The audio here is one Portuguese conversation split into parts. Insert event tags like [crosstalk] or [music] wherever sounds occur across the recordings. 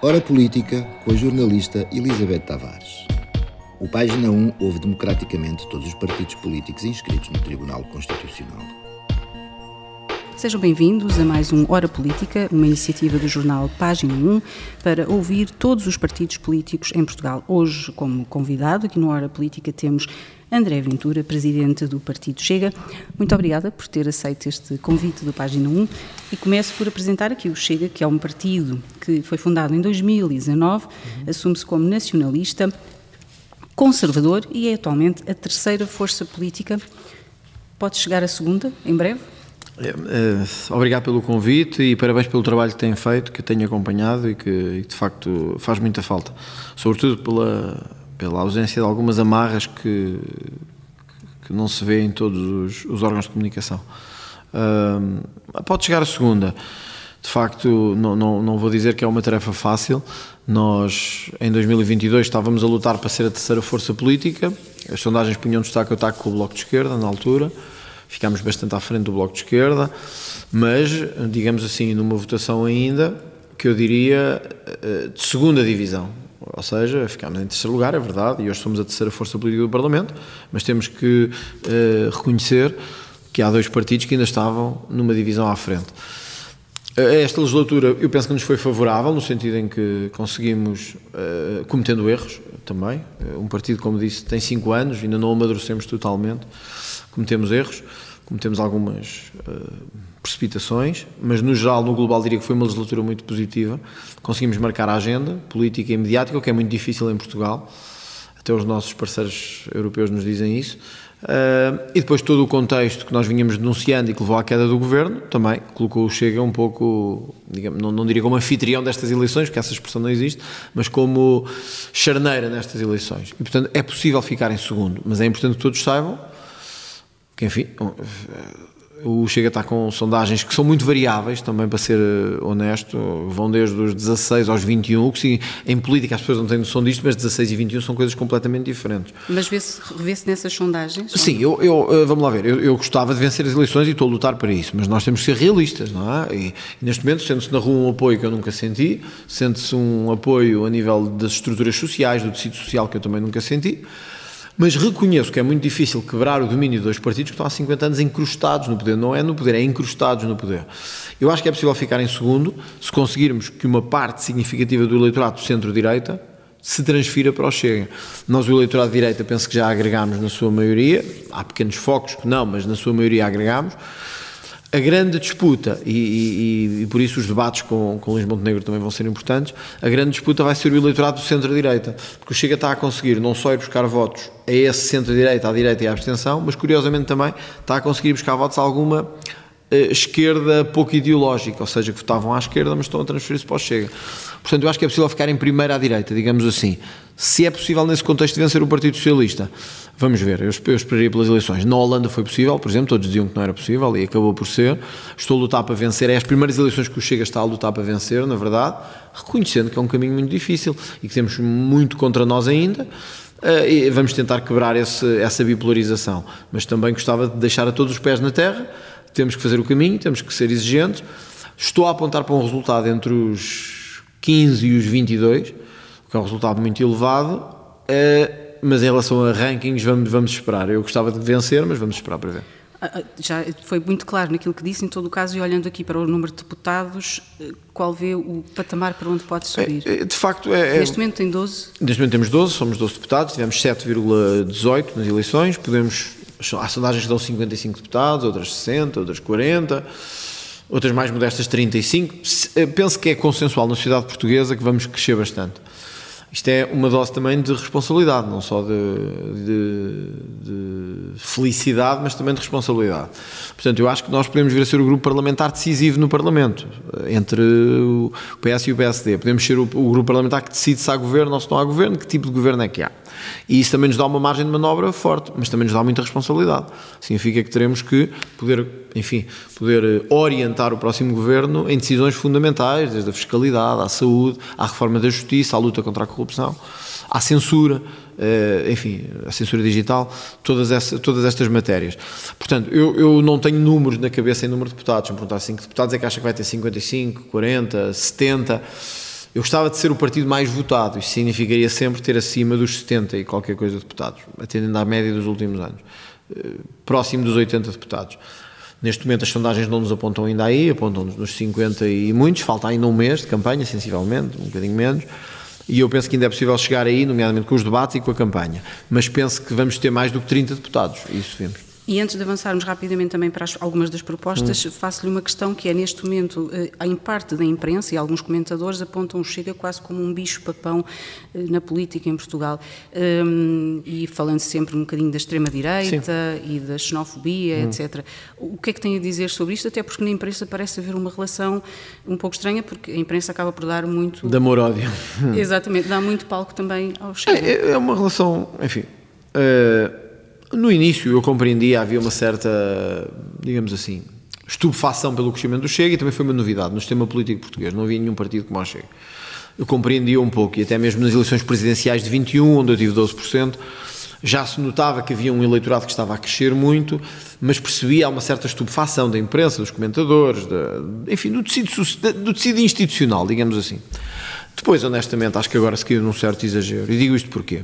Hora Política com a jornalista Elizabeth Tavares. O Página 1 ouve democraticamente todos os partidos políticos inscritos no Tribunal Constitucional. Sejam bem-vindos a mais um Hora Política, uma iniciativa do jornal Página 1 para ouvir todos os partidos políticos em Portugal. Hoje, como convidado, aqui no Hora Política temos André Ventura, presidente do Partido Chega. Muito obrigada por ter aceito este convite do Página 1 e começo por apresentar aqui o Chega, que é um partido que foi fundado em 2019, uhum. assume-se como nacionalista, conservador e é atualmente a terceira força política. Pode chegar a segunda, em breve? É, obrigado pelo convite e parabéns pelo trabalho que têm feito, que tenho acompanhado e que, de facto faz muita falta. Sobretudo pela, pela ausência de algumas amarras que, que não se vê em todos os, os órgãos de comunicação. Uh, pode chegar a segunda. De facto, não, não, não vou dizer que é uma tarefa fácil. Nós, em 2022, estávamos a lutar para ser a terceira força política. As sondagens punham destaque a taco com o Bloco de Esquerda, na altura. Ficámos bastante à frente do Bloco de Esquerda, mas, digamos assim, numa votação ainda, que eu diria eh, de segunda divisão. Ou seja, ficámos em terceiro lugar, é verdade, e hoje somos a terceira força política do Parlamento, mas temos que uh, reconhecer que há dois partidos que ainda estavam numa divisão à frente. Eh, esta legislatura eu penso que nos foi favorável, no sentido em que conseguimos, uh, cometendo erros também, um partido, como disse, tem cinco anos, ainda não amadurecemos totalmente, cometemos erros, cometemos algumas uh, precipitações, mas no geral, no global, diria que foi uma legislatura muito positiva. Conseguimos marcar a agenda política e mediática, o que é muito difícil em Portugal. Até os nossos parceiros europeus nos dizem isso. Uh, e depois todo o contexto que nós vinhamos denunciando e que levou à queda do governo, também colocou o Chega um pouco, digamos, não, não diria como anfitrião destas eleições, porque essa expressão não existe, mas como charneira nestas eleições. E portanto é possível ficar em segundo, mas é importante que todos saibam que, enfim, o Chega está com sondagens que são muito variáveis, também para ser eh, honesto, vão desde os 16 aos 21, o que em política as pessoas não têm noção disto, mas 16 e 21 são coisas completamente diferentes. Mas vê-se revê nessas sondagens? Sim, eu, eu, eh, vamos lá ver, eu, eu, gostava de vencer as eleições e estou a lutar para isso, mas nós temos que ser realistas, não é? E, e neste momento sente-se na rua um apoio que eu nunca senti, sente-se um apoio a nível das estruturas sociais, do tecido social que eu também nunca senti, mas reconheço que é muito difícil quebrar o domínio de dois partidos que estão há 50 anos encrustados no poder. Não é no poder, é encrustados no poder. Eu acho que é possível ficar em segundo se conseguirmos que uma parte significativa do eleitorado do centro-direita se transfira para o Chega. Nós, o eleitorado de direita, penso que já agregámos na sua maioria, há pequenos focos que não, mas na sua maioria agregámos. A grande disputa, e, e, e, por isso os debates com, com Luís Montenegro também vão ser importantes, a grande disputa vai ser o eleitorado do centro-direita, porque o Chega está a conseguir não só ir buscar votos a esse centro-direita, à direita e à abstenção, mas curiosamente também está a conseguir buscar votos a alguma uh, esquerda pouco ideológica, ou seja, que votavam à esquerda, mas estão a transferir-se para o Chega. Portanto, eu acho que é possível ficar em primeira à direita, digamos assim. Se é possível nesse contexto vencer o Partido Socialista, Vamos ver, eu, eu esperaria pelas eleições. Na Holanda foi possível, por exemplo, todos diziam que não era possível e acabou por ser. Estou a lutar para vencer. É as primeiras eleições que o Chega está a lutar para vencer, na verdade, reconhecendo que é um caminho muito difícil e que temos muito contra nós ainda. Uh, vamos tentar quebrar esse, essa bipolarização. Mas também gostava de deixar a todos os pés na terra. Temos que fazer o caminho, temos que ser exigentes. Estou a apontar para um resultado entre os 15 e os 22, que é um resultado muito elevado. Uh, mas em relação a rankings, vamos, vamos esperar. Eu gostava de vencer, mas vamos esperar para ver. Ah, ah, já foi muito claro naquilo que disse, em todo o caso, e olhando aqui para o número de deputados, eh, qual vê o patamar para onde pode subir? É, é de facto, é, é, Neste momento tem 12? Neste momento temos 12, somos 12 deputados, tivemos 7,18 nas eleições, podemos. Há sondagens que dão 55 deputados, outras 60, outras 40, outras mais modestas 35. Eh, penso que é consensual na sociedade portuguesa que vamos crescer bastante isto é uma dose também de responsabilidade, não só de, de, de, felicidade, mas também de responsabilidade. Portanto, eu acho que nós podemos vir a ser o grupo parlamentar decisivo no Parlamento, entre o PS e o PSD. Podemos ser o, o grupo parlamentar que decide se há governo ou se não há governo, que tipo de governo é que há. E isso também nos dá uma margem de manobra forte, mas também nos dá muita responsabilidade. Significa que teremos que poder, enfim, poder eh, orientar o próximo governo em decisões fundamentais, desde a fiscalidade, à saúde, à reforma da justiça, à luta contra a corrupção, à censura, eh, enfim, a censura digital, todas, essa, todas estas matérias. Portanto, eu, eu não tenho números na cabeça em número de deputados. Se me perguntar 5 deputados, é que acha que vai ter 55, 40, 70 Eu gostava de ser o partido mais votado, isso significaria sempre ter acima dos 70 e qualquer coisa de deputados, atendendo à média dos últimos anos, eh, próximo dos 80 deputados. Neste momento as sondagens não nos apontam ainda aí, apontam-nos nos 50 e muitos, falta ainda um mês de campanha, sensivelmente, um bocadinho menos, e eu penso que ainda é possível chegar aí, nomeadamente com os debates e com a campanha. Mas penso que vamos ter mais do que 30 deputados, isso vemos. E antes de avançarmos rapidamente também para as, algumas das propostas, hum. faço-lhe uma questão que é, neste momento, eh, em parte da imprensa e alguns comentadores apontam o Chega quase como um bicho-papão eh, na política em Portugal. Um, e falando sempre um bocadinho da extrema-direita e da xenofobia, hum. etc. O que é que tem a dizer sobre isto? Até porque na imprensa parece haver uma relação um pouco estranha, porque a imprensa acaba por dar muito... De amor-ódio. [laughs] Exatamente, dá muito palco também ao Chega. É, é uma relação, enfim... Uh no início eu compreendia, havia uma certa, digamos assim, estupefação pelo crescimento do Chega e também foi uma novidade no sistema político português, não havia nenhum partido como o Chega. Eu compreendia um pouco e até mesmo nas eleições presidenciais de 21, onde eu tive 12%, já se notava que havia um eleitorado que estava a crescer muito, mas percebia uma certa estupefação da imprensa, dos comentadores, de, enfim, do tecido, do tecido institucional, digamos assim. Depois, honestamente, acho que agora se caiu num certo exagero. E digo isto porquê?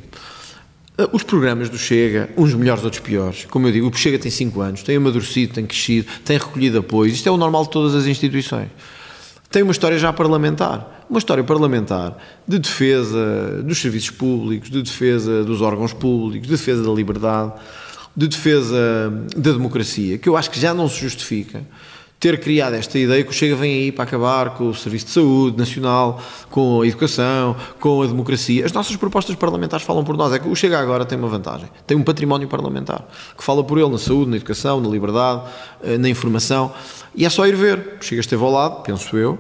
Ah, os programas do Chega, uns melhores, outros piores. Como eu digo, o Chega tem 5 anos, tem amadurecido, tem crescido, tem recolhido apoios. Isto é o normal de todas as instituições. Tem uma história já parlamentar. Uma história parlamentar de defesa dos serviços públicos, de defesa dos órgãos públicos, de defesa da liberdade, de defesa da democracia, que eu acho que já não se justifica ter criado esta ideia que o Chega vem aí para acabar com o Serviço de Saúde Nacional, com a educação, com a democracia. As nossas propostas parlamentares falam por nós. É que o Chega agora tem uma vantagem. Tem um património parlamentar que fala por ele na saúde, na educação, na liberdade, eh, na informação. E é só ir ver. O Chega esteve ao lado, penso eu,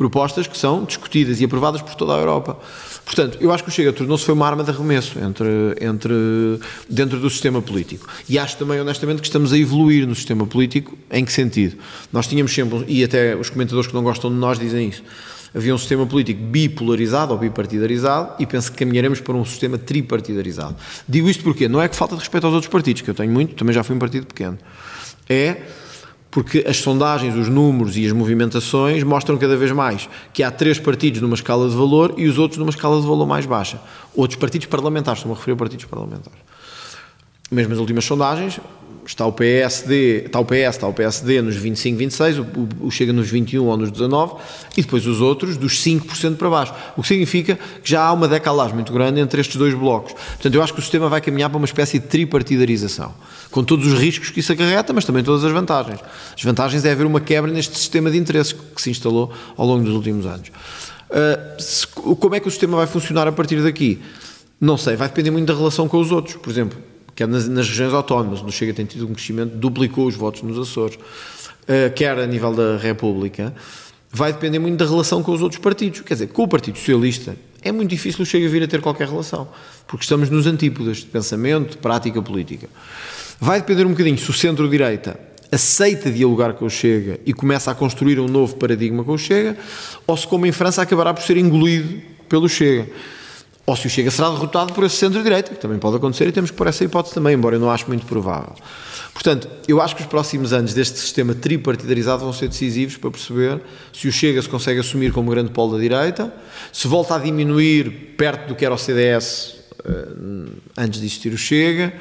propostas que são discutidas e aprovadas por toda a Europa. Portanto, eu acho que o Chega tornou-se foi uma arma de arremesso entre, entre, dentro do sistema político. E acho também, honestamente, que estamos a evoluir no sistema político. Em que sentido? Nós tínhamos sempre, e até os comentadores que não gostam de nós dizem isso, havia um sistema político bipolarizado ou bipartidarizado e penso que caminharemos para um sistema tripartidarizado. Digo isto porque não é que falta de respeito aos outros partidos, que eu tenho muito, também já fui um partido pequeno. É porque as sondagens, os números e as movimentações mostram cada vez mais que há três partidos numa escala de valor e os outros numa escala de valor mais baixa. Outros partidos parlamentares, estou-me a referir a partidos parlamentares. Mesmo as últimas sondagens, está o PSD, está o PS, está o PSD nos 25, 26, o, o, Chega nos 21 ou nos 19, e depois os outros dos 5% para baixo. O que significa que já há uma decalagem muito grande entre estes dois blocos. Portanto, eu acho que o sistema vai caminhar para uma espécie de tripartidarização, com todos os riscos que isso acarreta, mas também todas as vantagens. As vantagens é haver uma quebra neste sistema de interesses que se instalou ao longo dos últimos anos. Uh, se, como é que o sistema vai funcionar a partir daqui? Não sei, vai depender muito da relação com os outros. Por exemplo, quer nas, nas regiões autónomas, onde o Chega tem tido um crescimento, duplicou os votos nos Açores, uh, quer a nível da República, vai depender muito da relação com os outros partidos. Quer dizer, com o Partido Socialista é muito difícil o Chega vir a ter qualquer relação, porque estamos nos antípodas de pensamento, de prática política. Vai depender um bocadinho se o centro-direita aceita dialogar com o Chega e começa a construir um novo paradigma com o Chega, ou se, como em França, acabará por ser engolido pelo Chega ou se o Chega será derrotado por esse centro-direita, que também pode acontecer e temos que pôr essa hipótese também, embora eu não acho muito provável. Portanto, eu acho que os próximos anos deste sistema tripartidarizado vão ser decisivos para perceber se o Chega se consegue assumir como grande polo da direita, se volta a diminuir perto do que era o CDS eh, antes de existir o Chega,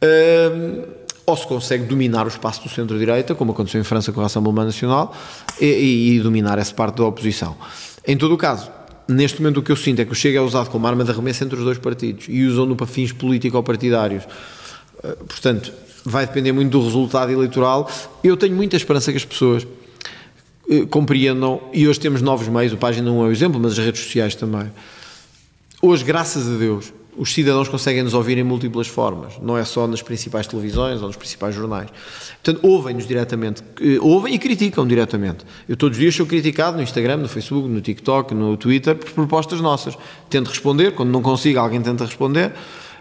eh, ou se consegue dominar o espaço do centro-direita, como aconteceu em França com a Assembleia Nacional, e, e dominar essa parte da oposição. Em todo o caso, neste momento o que eu sinto é que o Chega é usado como arma de arremesso entre os dois partidos e usam-no para fins político-partidários. Eh, portanto, vai depender muito do resultado eleitoral. Eu tenho muita esperança que as pessoas eh, compreendam, e hoje temos novos meios, o Página 1 é o exemplo, mas as redes sociais também. Hoje, graças a Deus, os cidadãos conseguem nos ouvir em múltiplas formas, não é só nas principais televisões ou nos principais jornais. Portanto, ouvem-nos diretamente, eh, ouvem e criticam diretamente. Eu todos os dias sou criticado no Instagram, no Facebook, no TikTok, no Twitter, por propostas nossas. Tento responder, quando não consigo, alguém tenta responder.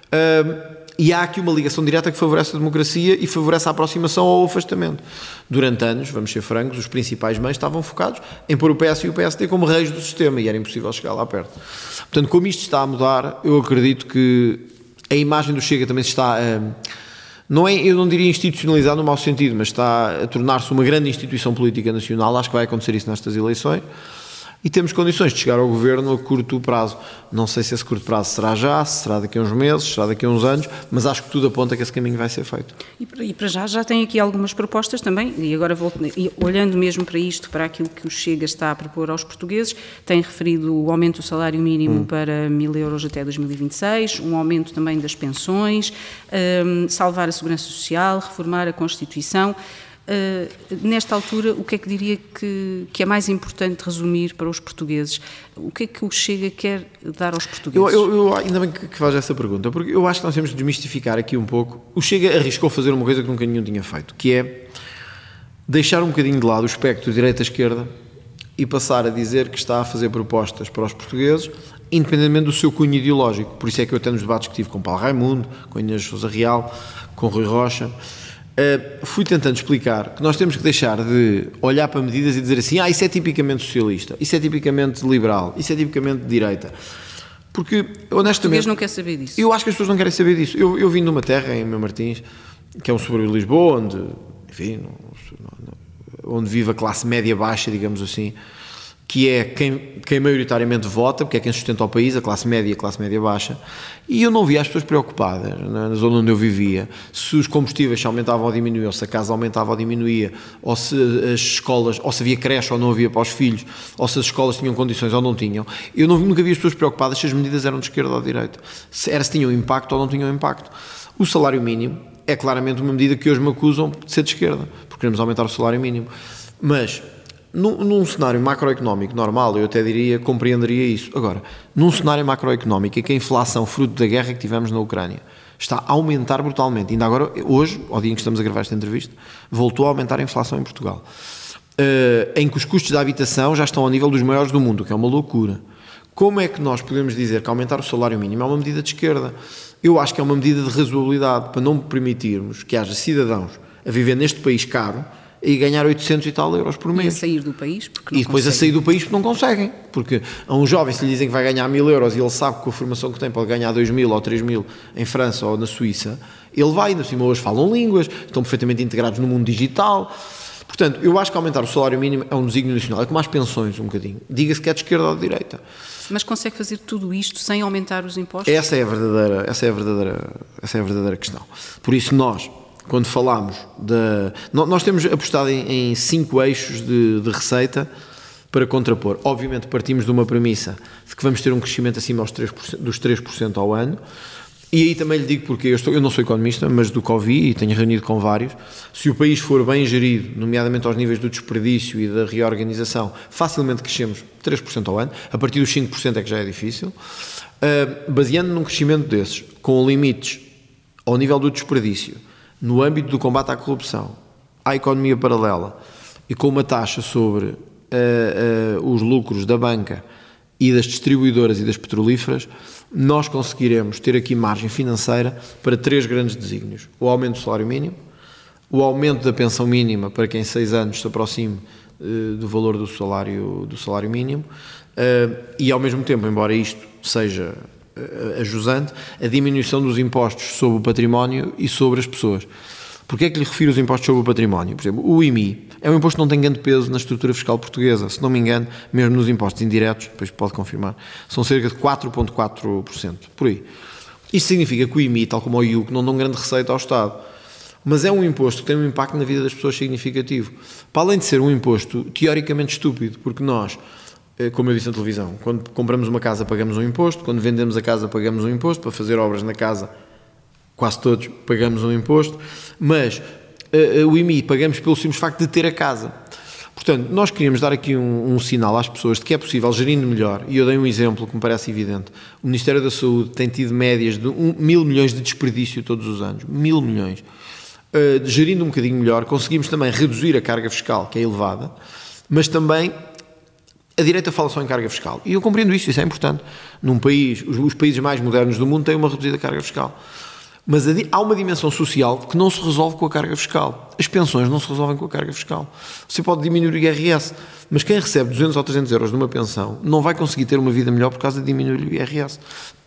Uh, e há aqui uma ligação direta que favorece a democracia e favorece a aproximação ao afastamento. Durante anos, vamos ser francos, os principais meios estavam focados em pôr o PS e o PSD como reis do sistema e era impossível chegar lá perto. Portanto, como isto está a mudar, eu acredito que a imagem do Chega também está a. Não é, eu não diria institucionalizar no mau sentido, mas está a tornar-se uma grande instituição política nacional. Acho que vai acontecer isso nestas eleições. E temos condições de chegar ao governo a curto prazo. Não sei se esse curto prazo será já, se será daqui a uns meses, será daqui a uns anos, mas acho que tudo aponta que esse caminho vai ser feito. E para já já tem aqui algumas propostas também, e agora volto, e olhando mesmo para isto, para aquilo que o Chega está a propor aos portugueses, tem referido o aumento do salário mínimo hum. para mil euros até 2026, um aumento também das pensões, um, salvar a segurança social, reformar a Constituição. Uh, nesta altura, o que é que diria que, que, é mais importante resumir para os portugueses? O que é que o Chega quer dar aos portugueses? Eu, eu, eu ainda bem que, que faz essa pergunta, porque eu acho que nós temos de desmistificar aqui um pouco. O Chega arriscou fazer uma coisa que nunca nenhum tinha feito, que é deixar um bocadinho de lado o espectro direita-esquerda e passar a dizer que está a fazer propostas para os portugueses, independentemente do seu cunho ideológico. Por isso é que eu até nos debates que tive com Paulo Raimundo, com Inês Sousa Real, com Rui Rocha, Uh, fui tentando explicar que nós temos que deixar de olhar para medidas e dizer assim: ah, isso é tipicamente socialista, isso é tipicamente liberal, isso é tipicamente de direita. Porque, honestamente. não quer saber disso. Eu acho que as pessoas não querem saber disso. Eu, eu vim de uma terra, em Meu Martins, que é um subúrbio de Lisboa, onde, enfim, onde vive a classe média baixa, digamos assim que é quem, quem maioritariamente vota, porque é quem sustenta o país, a classe média e a classe média baixa, e eu não via as pessoas preocupadas na, zona onde eu vivia, se os combustíveis aumentavam ou diminuíam, se a casa aumentava ou diminuía, ou se as escolas, ou se havia creche ou não havia para os filhos, ou se as escolas tinham condições ou não tinham. Eu não, nunca vi as pessoas preocupadas se as medidas eram de esquerda ou de direita, se, era se tinham impacto ou não tinham impacto. O salário mínimo é claramente uma medida que hoje me acusam de ser de esquerda, porque queremos aumentar o salário mínimo. Mas num, num, cenário macroeconómico normal, eu até diria, compreenderia isso. Agora, num cenário macroeconómico em que a inflação, fruto da guerra que tivemos na Ucrânia, está a aumentar brutalmente, ainda agora, hoje, ao dia em que estamos a gravar esta entrevista, voltou a aumentar a inflação em Portugal, uh, em que os custos da habitação já estão ao nível dos maiores do mundo, que é uma loucura. Como é que nós podemos dizer que aumentar o salário mínimo é uma medida de esquerda? Eu acho que é uma medida de razoabilidade para não permitirmos que haja cidadãos a viver neste país caro e ganhar 800 e tal euros por mês. E a sair do país? Porque e depois conseguem. a sair do país porque não conseguem. Porque a um jovem, se lhe dizem que vai ganhar mil euros e ele sabe que com a formação que tem pode ganhar 2 mil ou 3 mil em França ou na Suíça, ele vai, ainda cima hoje falam línguas, estão perfeitamente integrados no mundo digital. Portanto, eu acho que aumentar o salário mínimo é um desígnio nacional, é como as pensões um bocadinho. Diga-se que é de esquerda ou de direita. Mas consegue fazer tudo isto sem aumentar os impostos? Essa é a verdadeira, essa é a verdadeira, essa é a verdadeira questão. Por isso nós, quando falamos da. Nós temos apostado em, em cinco eixos de, de, receita para contrapor. Obviamente, partimos de uma premissa de que vamos ter um crescimento acima 3%, dos 3% ao ano. E aí também lhe digo porque eu, estou, eu não sou economista, mas do que ouvi e tenho reunido com vários, se o país for bem gerido, nomeadamente aos níveis do desperdício e da reorganização, facilmente crescemos 3% ao ano, a partir dos 5% é que já é difícil, uh, baseando num crescimento desses, com limites ao nível do desperdício, no âmbito do combate à corrupção, à economia paralela e com uma taxa sobre uh, uh, os lucros da banca e das distribuidoras e das petrolíferas, nós conseguiremos ter aqui margem financeira para três grandes desígnios: o aumento do salário mínimo, o aumento da pensão mínima para quem em seis anos se aproxime uh, do valor do salário, do salário mínimo, e ao mesmo tempo, embora isto seja a jusante a diminuição dos impostos sobre o património e sobre as pessoas. Porquê é que lhe refiro os impostos sobre o património? Por exemplo, o IMI é um imposto que não tem grande peso na estrutura fiscal portuguesa. Se não me engano, mesmo nos impostos indiretos, depois pode confirmar, são cerca de 4,4%. Por aí. Isto significa que o IMI, tal como o IUC, não dão grande receita ao Estado. Mas é um imposto que tem um impacto na vida das pessoas significativo. Para além de ser um imposto teoricamente estúpido, porque nós como eu disse na televisão, quando compramos uma casa pagamos um imposto, quando vendemos a casa pagamos um imposto, para fazer obras na casa quase todos pagamos um imposto, mas uh, o IMI pagamos pelo simples facto de ter a casa. Portanto, nós queríamos dar aqui um, um, sinal às pessoas de que é possível, gerindo melhor, e eu dei um exemplo que me parece evidente. O Ministério da Saúde tem tido médias de um, mil milhões de desperdício todos os anos. Mil milhões. Uh, gerindo um bocadinho melhor, conseguimos também reduzir a carga fiscal, que é elevada, mas também a direita fala só em carga fiscal. E eu compreendo isso, isso é importante. Num país, os, os, países mais modernos do mundo têm uma reduzida carga fiscal. Mas há uma dimensão social que não se resolve com a carga fiscal. As pensões não se resolvem com a carga fiscal. Você pode diminuir o IRS, mas quem recebe 200 ou 300 euros de uma pensão não vai conseguir ter uma vida melhor por causa de diminuir o IRS.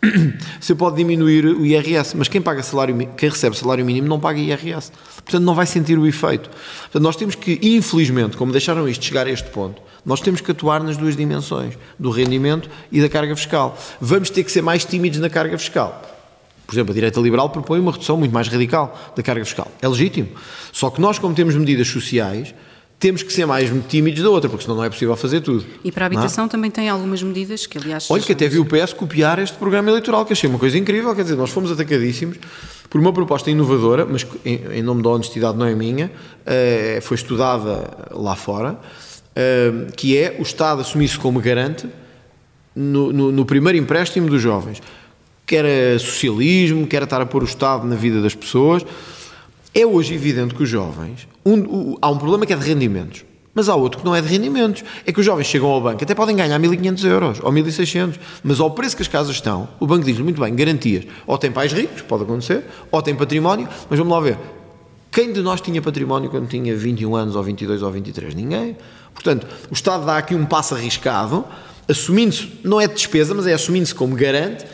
[clears throat] Você pode diminuir o IRS, mas quem, paga salário, quem recebe salário mínimo não paga IRS. Portanto, não vai sentir o efeito. Portanto, nós temos que, infelizmente, como deixaram isto chegar a este ponto, nós temos que atuar nas duas dimensões, do rendimento e da carga fiscal. Vamos ter que ser mais tímidos na carga fiscal por exemplo, a direita liberal propõe uma redução muito mais radical da carga fiscal. É legítimo. Só que nós, como temos medidas sociais, temos que ser mais tímidos da outra, porque senão não é possível fazer tudo. E para a habitação também tem algumas medidas que, aliás. Olha, que até vi o PS copiar este programa eleitoral, que achei uma coisa incrível. Quer dizer, nós fomos atacadíssimos por uma proposta inovadora, mas em, em nome da honestidade não é minha, uh, foi estudada lá fora, uh, que é o Estado assumir-se como garante no, no, no primeiro empréstimo dos jovens quer a socialismo, quer a estar a pôr o Estado na vida das pessoas. É hoje evidente que os jovens. Um, um, há um problema que é de rendimentos, mas há outro que não é de rendimentos. É que os jovens chegam ao banco, até podem ganhar 1.500 euros ou 1.600, mas ao preço que as casas estão, o banco diz muito bem, garantias. Ou tem pais ricos, pode acontecer, ou tem património, mas vamos lá ver. Quem de nós tinha património quando tinha 21 anos, ou 22 ou 23? Ninguém. Portanto, o Estado dá aqui um passo arriscado, assumindo-se, não é despesa, mas é assumindo-se como garante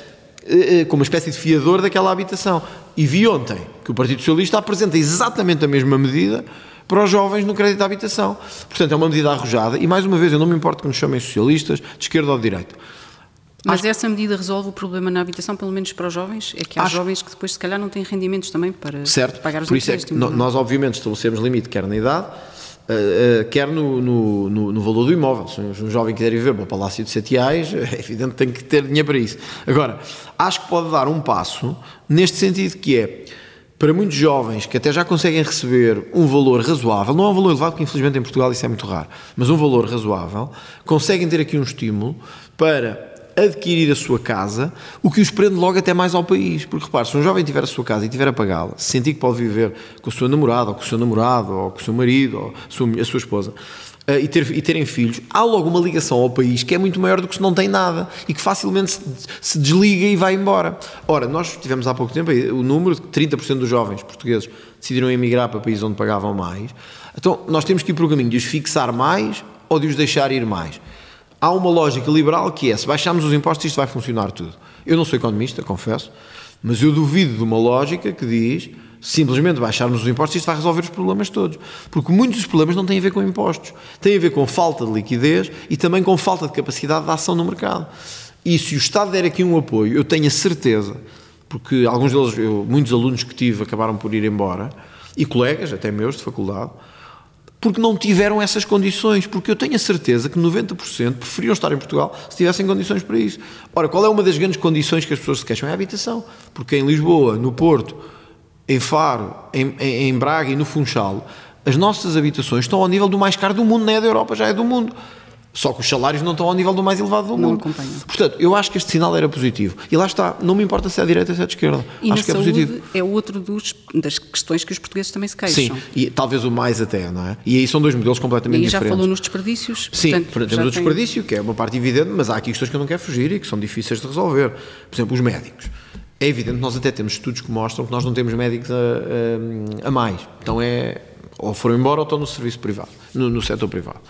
como uma espécie de fiador daquela habitação. E vi ontem que o Partido Socialista apresenta exatamente a mesma medida para os jovens no crédito à habitação. Portanto, é uma medida arrojada e, mais uma vez, eu não me importo que nos chamem socialistas, de esquerda ou de direita. Mas Acho... essa medida resolve o problema na habitação, pelo menos para os jovens? É que há Acho... jovens que depois, se calhar, não têm rendimentos também para certo. pagar os Por isso é que nós, obviamente, estabelecemos limite, quer na idade, Uh, uh, quer no, no, no, no, valor do imóvel. Se um, jovem quiser viver para o Palácio de Setiais, [laughs] é evidente que tem que ter dinheiro para isso. Agora, acho que pode dar um passo neste sentido que é, para muitos jovens que até já conseguem receber um valor razoável, não é um valor elevado, porque infelizmente em Portugal isso é muito raro, mas um valor razoável, conseguem ter aqui um estímulo para adquirir a sua casa, o que os prende logo até mais ao país. Porque repare, se um jovem tiver a sua casa e tiver a pagá-la, se sentir que pode viver com a sua namorada, ou com o seu namorado, ou com o seu marido, ou a sua, a sua esposa, uh, e, ter, e, terem filhos, há logo uma ligação ao país que é muito maior do que se não tem nada e que facilmente se, se desliga e vai embora. Ora, nós tivemos há pouco tempo o número de 30% dos jovens portugueses decidiram emigrar para países onde pagavam mais. Então, nós temos que ir para o caminho de os fixar mais ou de os deixar ir mais há uma lógica liberal que é: se baixarmos os impostos, isto vai funcionar tudo. Eu não sou economista, confesso, mas eu duvido de uma lógica que diz simplesmente baixarmos os impostos, isto vai resolver os problemas todos. Porque muitos dos problemas não têm a ver com impostos, têm a ver com falta de liquidez e também com falta de capacidade de ação no mercado. E se o Estado der aqui um apoio, eu tenho a certeza, porque alguns deles, eu, muitos alunos que tive acabaram por ir embora, e colegas, até meus de faculdade, porque não tiveram essas condições, porque eu tenho a certeza que 90% preferiam estar em Portugal se tivessem condições para isso. Ora, qual é uma das grandes condições que as pessoas se queixam? É a habitação. Porque em Lisboa, no Porto, em Faro, em, em, em Braga e no Funchal, as nossas habitações estão ao nível do mais caro do mundo, não é da Europa, já é do mundo. Só que os salários não estão ao nível do mais elevado do não mundo. Portanto, eu acho que este sinal era positivo. E lá está, não me importa se é a direita ou se é a esquerda. E acho que é positivo. É outro dos, das questões que os portugueses também se queixam. Sim, e talvez o mais até, não é? E aí são dois modelos completamente e diferentes. já falou nos desperdícios. Sim, portanto, temos o desperdício, tem... que é uma parte evidente, mas há aqui questões que eu não quero fugir e que são difíceis de resolver. Por exemplo, os médicos. É evidente nós até temos estudos que mostram que nós não temos médicos a, a, a mais. Então é. Ou foram embora ou estão no serviço privado, no, no setor privado.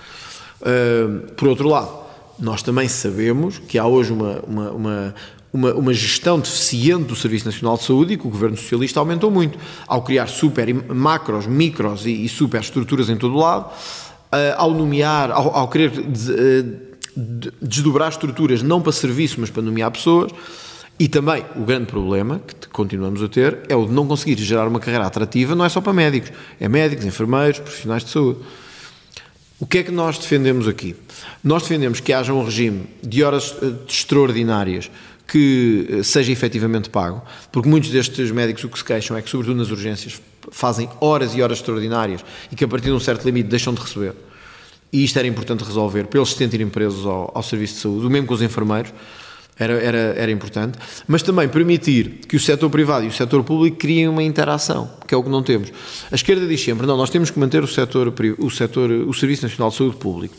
Por outro lado, nós também sabemos que há hoje uma, uma, uma, uma, uma gestão deficiente do Serviço Nacional de Saúde e que o governo socialista aumentou muito, ao criar super macros, micros e, e super estruturas em todo o lado, uh, ao nomear, ao, ao querer uh, desdobrar estruturas não para serviço, mas para nomear pessoas. E também o grande problema que continuamos a ter é o de não conseguir gerar uma carreira atrativa, não é só para médicos, é médicos, enfermeiros, profissionais de saúde. O que é que nós defendemos aqui? Nós defendemos que haja um regime de horas eh, extraordinárias que eh, seja efetivamente pago, porque muitos destes médicos o que se queixam é que, sobretudo nas urgências, fazem horas e horas extraordinárias e que a partir de um certo limite deixam de receber. E isto era importante resolver, para eles se sentirem presos ao, ao serviço de saúde, o mesmo com os enfermeiros, era, era, era importante, mas também permitir que o setor privado e o setor público criem uma interação, que é o que não temos. A esquerda diz sempre, não, nós temos que manter o setor, o setor, o Serviço Nacional de Saúde Público.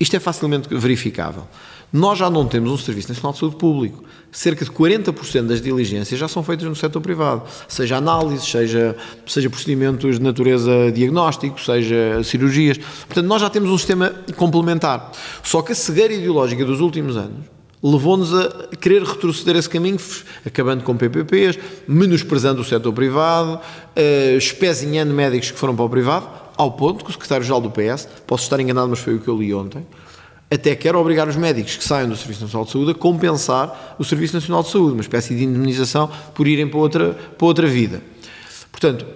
Isto é facilmente verificável. Nós já não temos um Serviço Nacional de Saúde Público. Cerca de 40% das diligências já são feitas no setor privado, seja análises, seja, seja procedimentos de natureza diagnóstico, seja cirurgias. Portanto, nós já temos um sistema complementar. Só que a cegueira ideológica dos últimos anos levou-nos a querer retroceder esse caminho, acabando com PPPs, menosprezando o setor privado, uh, espezinhando médicos que foram para o privado, ao ponto que o secretário-geral do PS, posso estar enganado, mas foi o que eu li ontem, até quer obrigar os médicos que saiam do Serviço Nacional de Saúde a compensar o Serviço Nacional de Saúde, uma espécie de indemnização por irem para outra, para outra vida. Portanto,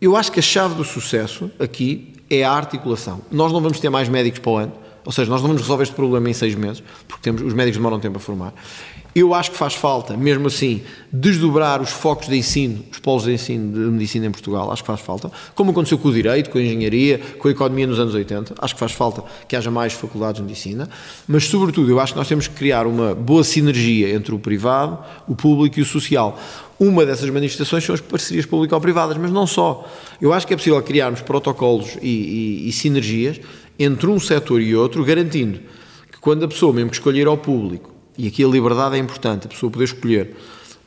eu acho que a chave do sucesso aqui é a articulação. Nós não vamos ter mais médicos para o ano, ou seja, nós não vamos resolver este problema em seis meses, porque temos, os médicos demoram tempo a formar. Eu acho que faz falta, mesmo assim, desdobrar os focos de ensino, os polos de ensino de medicina em Portugal, acho que faz falta, como aconteceu com o direito, com a engenharia, com a economia nos anos 80, acho que faz falta que haja mais faculdades de medicina, mas sobretudo eu acho que nós temos que criar uma boa sinergia entre o privado, o público e o social. Uma dessas manifestações são as parcerias público-privadas, mas não só. Eu acho que é possível criarmos protocolos e, e, e sinergias entre um setor e outro, garantindo que quando a pessoa, mesmo que escolher ao público, e aqui a liberdade é importante, a pessoa poder escolher,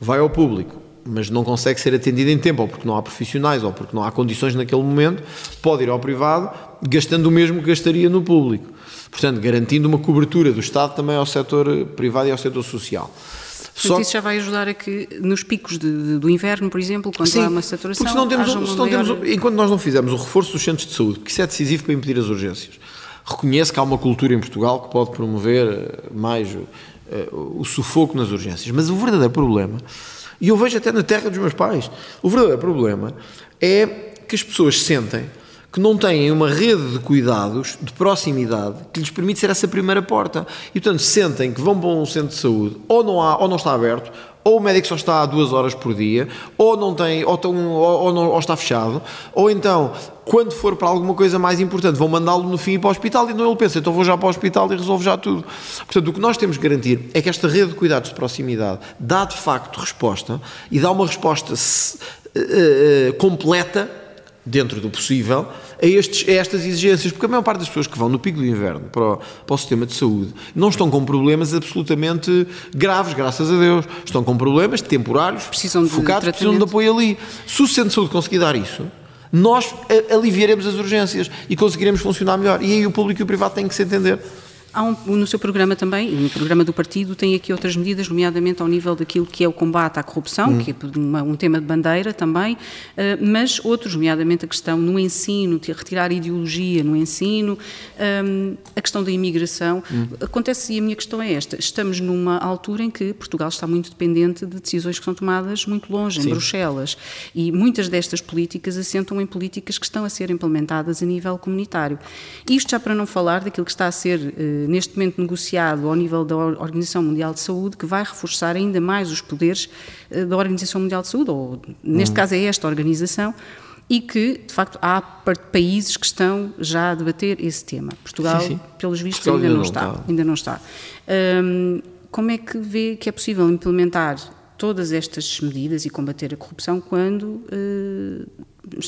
vai ao público, mas não consegue ser atendida em tempo, ou porque não há profissionais, ou porque não há condições naquele momento, pode ir ao privado, gastando o mesmo que gastaria no público. Portanto, garantindo uma cobertura do Estado também ao setor privado e ao setor social. Portanto, Só... isso já vai ajudar a que nos picos de, de, do inverno, por exemplo, quando Sim, há uma saturação. Porque se não temos, se não maior... temos, enquanto nós não fizermos o reforço dos centros de saúde, porque isso é decisivo para impedir as urgências. Reconheço que há uma cultura em Portugal que pode promover eh, mais o sufoco nas urgências. Mas o verdadeiro problema, e eu vejo até na terra dos meus pais, o verdadeiro problema é que as pessoas sentem que não têm uma rede de cuidados, de proximidade, que lhes permite ser essa primeira porta. E, portanto, sentem que vão para um centro de saúde, ou não, há, ou não está aberto, ou o médico só está duas horas por dia, ou não tem, ou, tão, ou, ou, não, ou está fechado, ou então, quando for para alguma coisa mais importante, vão mandá-lo no fim para o hospital e não ele pensa, então vou já para o hospital e resolvo já tudo. Portanto, o que nós temos que garantir é que esta rede de cuidados de proximidade dá de facto resposta e dá uma resposta uh, uh, completa dentro do possível, a, estes, a estas exigências, porque a maior parte das pessoas que vão no pico do inverno para o, para o sistema de saúde não estão com problemas absolutamente graves, graças a Deus. Estão com problemas temporários, precisam de focados, precisam de apoio ali. Se o centro de saúde conseguir dar isso, nós aliviaremos as urgências e conseguiremos funcionar melhor. E aí o público e o privado têm que se entender. Há um, no seu programa também, no programa do partido, tem aqui outras medidas, nomeadamente ao nível daquilo que é o combate à corrupção, hum. que é uma, um tema de bandeira também, uh, mas outros, nomeadamente a questão no ensino, de retirar ideologia no ensino, um, a questão da imigração. Hum. Acontece, e a minha questão é esta: estamos numa altura em que Portugal está muito dependente de decisões que são tomadas muito longe, Sim. em Bruxelas, e muitas destas políticas assentam em políticas que estão a ser implementadas a nível comunitário. Isto já para não falar daquilo que está a ser. Uh, neste momento negociado ao nível da Organização Mundial de Saúde, que vai reforçar ainda mais os poderes eh, da Organização Mundial de Saúde, ou neste hum. caso é esta organização, e que, de facto, há países que estão já a debater esse tema. Portugal, sim, sim. pelos vistos, Portugal ainda, não está, está. Ainda não está. Hum, como é que vê que é possível implementar todas estas medidas e combater a corrupção quando uh,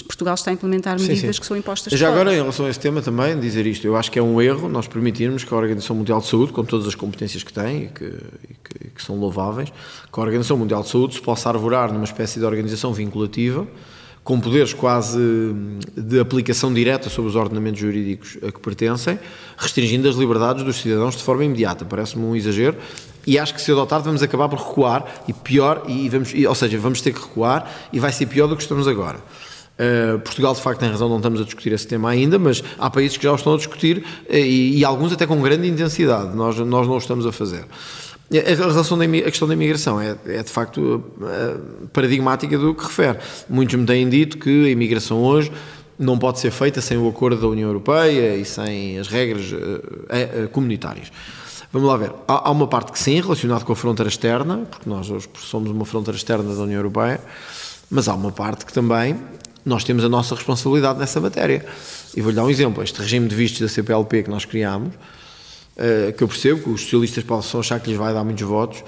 Portugal está a implementar medidas sim, sim. que são impostas Já fora. agora, em relação a esse tema também, dizer isto, eu acho que é um erro nós permitirmos que a Organização Mundial de Saúde, com todas as competências que tem e que, e que, que são louváveis, que a Organização Mundial de Saúde se possa arvorar numa espécie de organização vinculativa, com poderes quase de aplicação direta sobre os ordenamentos jurídicos a que pertencem, restringindo as liberdades dos cidadãos de forma imediata. Parece-me um exagero e acho que ou tarde vamos acabar por recuar e pior, e vamos, ou seja, vamos ter que recuar e vai ser pior do que estamos agora. Uh, Portugal, de facto, tem razão, não estamos a discutir esse tema ainda, mas há países que já o estão a discutir uh, e, e, alguns até com grande intensidade. Nós, nós não o estamos a fazer. A, relação da, a questão da imigração é, é de facto paradigmática do que refere. Muitos me têm dito que a imigração hoje não pode ser feita sem o acordo da União Europeia e sem as regras comunitárias. Vamos lá ver. Há, há uma parte que sim, relacionada com a fronteira externa, porque nós hoje somos uma fronteira externa da União Europeia, mas há uma parte que também nós temos a nossa responsabilidade nessa matéria. E vou-lhe dar um exemplo. Este regime de vistos da CPLP que nós criámos, uh, que eu percebo que os socialistas possam achar que lhes vai dar muitos votos,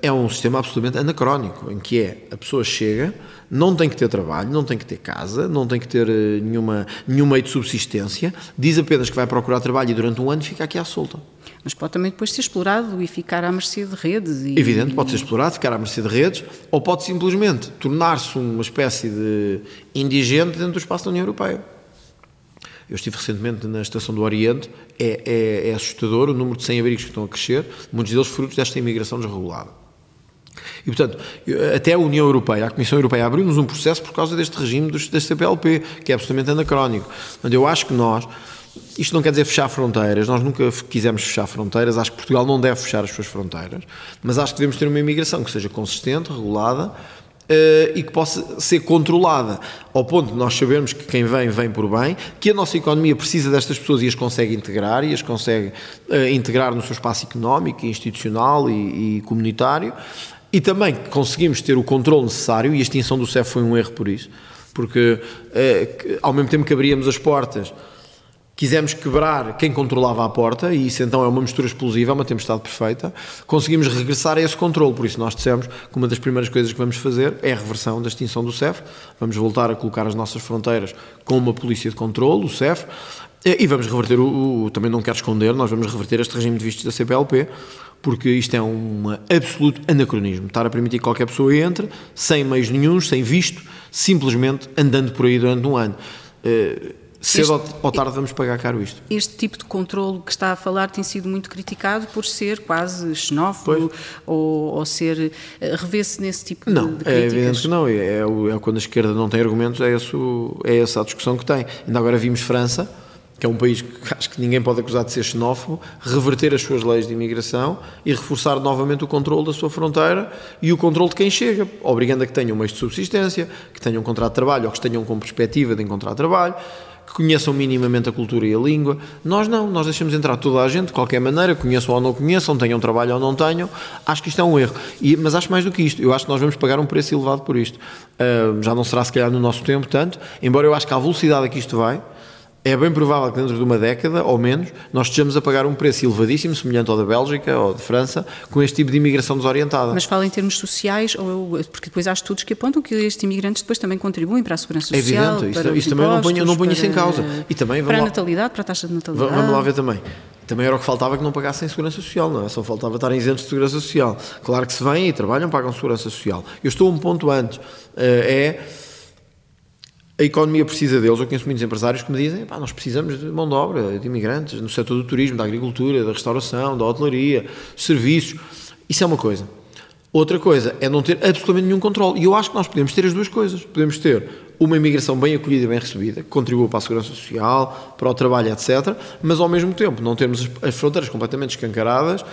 é um sistema absolutamente anacrónico, em que é a pessoa chega, não tem que ter trabalho, não tem que ter casa, não tem que ter eh, nenhuma, nenhum meio de subsistência, diz apenas que vai procurar trabalho e durante um ano fica aqui à solta. Mas pode também depois ser explorado e ficar à mercê de redes. E... Evidente, pode ser explorado, ficar à mercê de redes, ou pode simplesmente tornar-se uma espécie de indigente dentro do espaço da União Europeia. Eu estive recentemente na Estação do Oriente, é, é, é assustador o número de sem-abrigos que estão a crescer, muitos deles frutos desta imigração desregulada. E, portanto, até a União Europeia, a Comissão Europeia abriu-nos um processo por causa deste regime deste CPLP, que é absolutamente anacrónico. Portanto, eu acho que nós, isto não quer dizer fechar fronteiras, nós nunca quisemos fechar fronteiras, acho que Portugal não deve fechar as suas fronteiras, mas acho que devemos ter uma imigração que seja consistente, regulada, Uh, e que possa ser controlada ao ponto de nós sabermos que quem vem, vem por bem, que a nossa economia precisa destas pessoas e as consegue integrar e as consegue uh, integrar no seu espaço económico, institucional e, e comunitário. E também conseguimos ter o controle necessário e a extinção do CEF foi um erro por isso, porque uh, ao mesmo tempo que abríamos as portas quisemos quebrar quem controlava a porta, e isso então é uma mistura explosiva, é uma tempestade perfeita, conseguimos regressar a esse controle, por isso nós dissemos que uma das primeiras coisas que vamos fazer é a reversão da extinção do CEF, vamos voltar a colocar as nossas fronteiras com uma polícia de controle, o CEF, e vamos reverter o, o também não quero esconder, nós vamos reverter este regime de vistos da CPLP, porque isto é um absoluto anacronismo. Estar a permitir que qualquer pessoa entre, sem meios nenhums, sem visto, simplesmente andando por aí durante um ano. Uh, cedo este, ou tarde vamos pagar caro isto. Este tipo de controle que está a falar tem sido muito criticado por ser quase xenófobo ou, ou, ser eh, revê-se nesse tipo não, de, críticas. Não, é evidente que não. É, é, é, quando a esquerda não tem argumentos, é, esse, é essa a discussão que tem. Ainda agora vimos França, que é um país que [laughs] acho que ninguém pode acusar de ser xenófobo, reverter as suas leis de imigração e reforçar novamente o controle da sua fronteira e o controle de quem chega, obrigando a que tenham meios de subsistência, que tenham um contrato de trabalho ou que tenham com perspectiva de encontrar trabalho que conheçam minimamente a cultura e a língua. Nós não, nós deixamos entrar toda a gente, de qualquer maneira, conheçam ou não conheçam, tenham trabalho ou não tenham. Acho que isto é um erro. E, mas acho mais do que isto, eu acho que nós vamos pagar um preço elevado por isto. Uh, já não será, se calhar, no nosso tempo tanto, embora eu acho que a velocidade a que isto vai, é bem provável que dentro de uma década ou menos nós estejamos a pagar um preço elevadíssimo, semelhante ao da Bélgica ou de França, com este tipo de imigração desorientada. Mas fala em termos sociais, ou, porque depois há estudos que apontam que estes imigrantes depois também contribuem para a segurança é social. É evidente, isso, isso também não ponho, não ponho isso em causa. E também, para a natalidade, para a taxa de natalidade. Vamos lá ver também. Também era o que faltava que não pagassem segurança social, não é? Só faltava estarem isentos de segurança social. Claro que se vêm e trabalham, pagam segurança social. Eu estou um ponto antes. Eh, é a economia precisa deles. Eu conheço muitos empresários que me dizem: nós precisamos de mão de obra, de imigrantes, no setor do turismo, da agricultura, da restauração, da hotelaria, serviços. Isso é uma coisa. Outra coisa é não ter absolutamente nenhum controle. E eu acho que nós podemos ter as duas coisas. Podemos ter uma imigração bem acolhida e bem recebida, que contribua para a segurança social, para o trabalho, etc., mas ao mesmo tempo não termos as fronteiras completamente escancaradas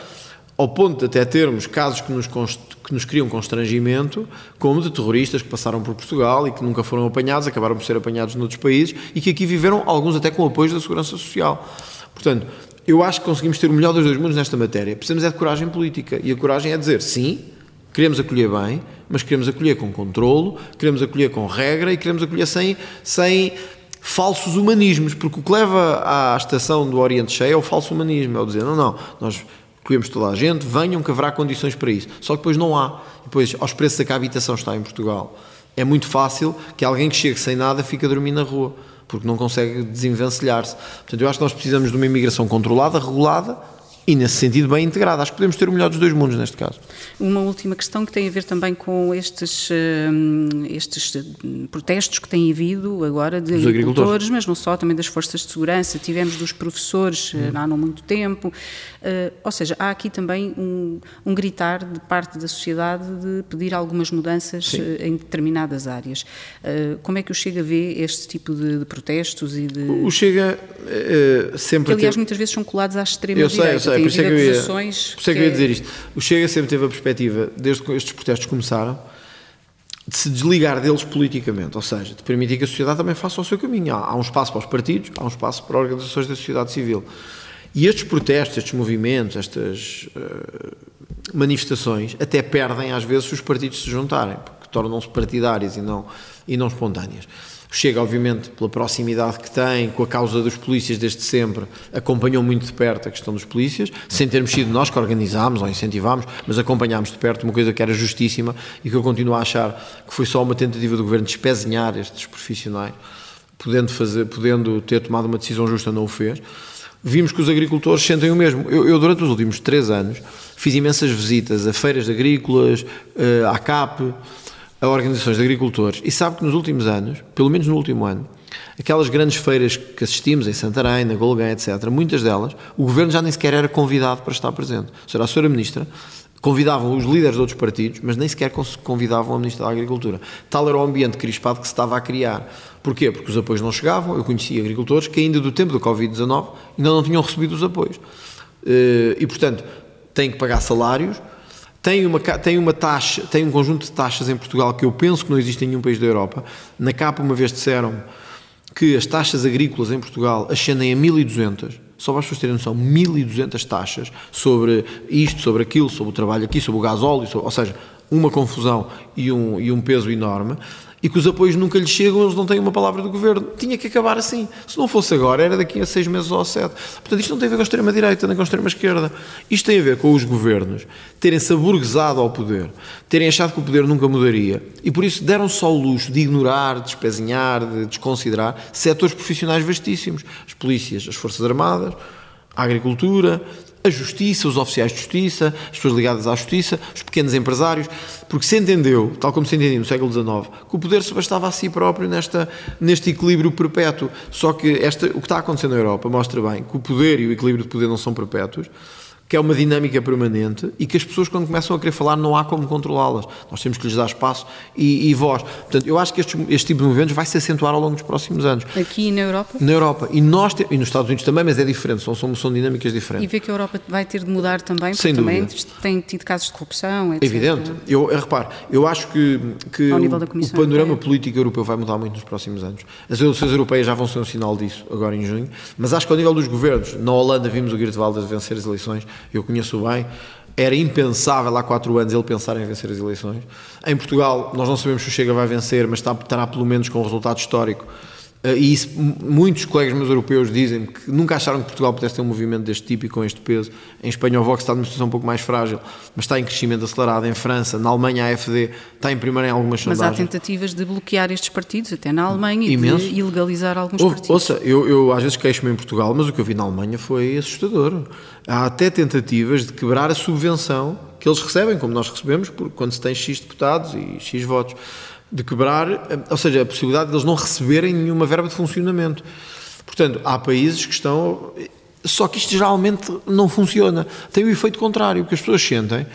ao ponto de até termos casos que nos, que nos criam constrangimento, como de terroristas que passaram por Portugal e que nunca foram apanhados, acabaram por ser apanhados noutros países e que aqui viveram, alguns até com apoio da Segurança Social. Portanto, eu acho que conseguimos ter o melhor dos dois mundos nesta matéria. Precisamos é de coragem política. E a coragem é dizer, sim, queremos acolher bem, mas queremos acolher com controlo, queremos acolher com regra e queremos acolher sem, sem falsos humanismos, porque o que leva à estação do Oriente Cheio é o falso humanismo, é o dizer, não, não, nós acolhemos toda a gente, venham que haverá condições para isso. Só que depois não há. Depois, aos preços a que a habitação está em Portugal, é muito fácil que alguém que chegue sem nada fique a dormir na rua, porque não consegue desenvencilhar-se. Portanto, eu acho que nós precisamos de uma imigração controlada, regulada, e nesse sentido bem integrado. Acho que podemos ter o melhor dos dois mundos neste caso. Uma última questão que tem a ver também com estes, hum, estes hum, protestos que têm havido agora de agricultores, agricultores, mas não só, também das forças de segurança, tivemos dos professores hum. há não muito tempo, ou seja, há aqui também um, um, gritar de parte da sociedade de pedir algumas mudanças uh, em determinadas áreas. Como é que o Chega vê este tipo de, de protestos e de... O Chega sempre... Que, aliás, muitas vezes são colados à extrema-direita. Eu sei, eu sei, por isso é que eu ia, por isso é que eu ia dizer isto. O Chega sempre teve a perspectiva, desde que estes protestos começaram, de se desligar deles politicamente, ou seja, de permitir que a sociedade também faça o seu caminho. Há, há um espaço para os partidos, há um espaço para organizações da sociedade civil. E estes protestos, estes movimentos, estas uh, manifestações, até perdem às vezes se os partidos se juntarem, porque tornam-se partidárias e não, e não espontâneas. Chega, obviamente, pela proximidade que tem, com a causa dos polícias desde sempre, acompanhou muito de perto a questão dos polícias, sem termos sido nós que organizámos ou incentivámos, mas acompanhámos de perto uma coisa que era justíssima e que eu continuo a achar que foi só uma tentativa do governo de espezinhar estes profissionais, podendo, fazer, podendo ter tomado uma decisão justa, não o fez. Vimos que os agricultores sentem o mesmo. Eu, eu durante os últimos três anos, fiz imensas visitas a feiras agrícolas, eh, à CAP, a organizações de agricultores e sabe que nos últimos anos, pelo menos no último ano, aquelas grandes feiras que assistimos em Santarém, na Golgã, etc., muitas delas, o governo já nem sequer era convidado para estar presente. Ou seja, a senhora ministra convidavam os líderes de outros partidos, mas nem sequer convidavam a ministra da Agricultura. Tal era o ambiente crispado que se estava a criar. Porquê? Porque os apoios não chegavam. Eu conhecia agricultores que ainda do tempo do Covid-19 ainda não tinham recebido os apoios. Eh, e, portanto, têm que pagar salários, tem uma, tem uma taxa, tem um conjunto de taxas em Portugal que eu penso que não existe em nenhum país da Europa. Na capa, uma vez disseram que as taxas agrícolas em Portugal ascendem a 1200, só para as pessoas terem noção, 1200 taxas sobre isto, sobre aquilo, sobre o trabalho aqui, sobre o gasóleo, sobre, ou seja, uma confusão e um, e um peso enorme e que os apoios nunca lhes chegam, eles não têm uma palavra do governo. Tinha que acabar assim. Se não fosse agora, era daqui a seis meses ou a sete. Portanto, isto não tem a ver com a extrema-direita nem com a extrema-esquerda. Isto tem a ver com os governos terem-se aburguesado ao poder, terem achado que o poder nunca mudaria e por isso deram só o luxo de ignorar, de despezinhar, de desconsiderar setores profissionais vastíssimos. As polícias, as Forças Armadas, a agricultura, a justiça, os oficiais de justiça, as pessoas ligadas à justiça, os pequenos empresários, porque se entendeu, tal como se entendia no século XIX, que o poder se bastava a si próprio nesta, neste equilíbrio perpétuo. Só que esta, o que está acontecendo na Europa mostra bem que o poder e o equilíbrio de poder não são perpétuos, que é uma dinâmica permanente e que as pessoas, quando começam a querer falar, não há como controlá-las. Nós temos que lhes dar espaço e, e voz. Portanto, eu acho que este, este, tipo de movimentos vai se acentuar ao longo dos próximos anos. Aqui na Europa? Na Europa. E, nós te, e nos Estados Unidos também, mas é diferente, são, são, são dinâmicas diferentes. E vê que a Europa vai ter de mudar também, porque Sem também tem tido casos de corrupção, etc. Evidente. Eu, eu reparo, eu acho que, que o, o, panorama político europeu vai mudar muito nos próximos anos. As eleições europeias já vão ser um sinal disso, agora em junho, mas acho que ao nível dos governos, na Holanda vimos o Geert Wilders vencer as eleições, eu conheço bem, era impensável há quatro anos ele pensar em vencer as eleições. Em Portugal, nós não sabemos se o Chega vai vencer, mas estará pelo menos com um resultado histórico e isso, muitos colegas meus europeus dizem que nunca acharam que Portugal pudesse ter um movimento deste tipo e com este peso. Em Espanha o Vox está numa situação um pouco mais frágil, mas está em crescimento acelerado. Em França, na Alemanha a AFD está em primeiro em algumas mas sondagens. Mas há tentativas de bloquear estes partidos, até na Alemanha, Imenso. e de ilegalizar alguns Ou, partidos. Ouça, eu, eu às vezes queixo-me em Portugal, mas o que eu vi na Alemanha foi assustador. Há até tentativas de quebrar a subvenção que eles recebem, como nós recebemos, por, quando se tem X deputados e X votos de quebrar, ou seja, a possibilidade de eles não receberem nenhuma verba de funcionamento. Portanto, há países que estão. Só que isto geralmente não funciona. Tem o efeito contrário, porque as pessoas sentem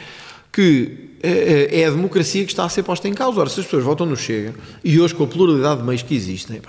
que é, é, é a democracia que está a ser posta em causa. Ora, se as pessoas votam no Chega, e hoje com a pluralidade de meios que existem,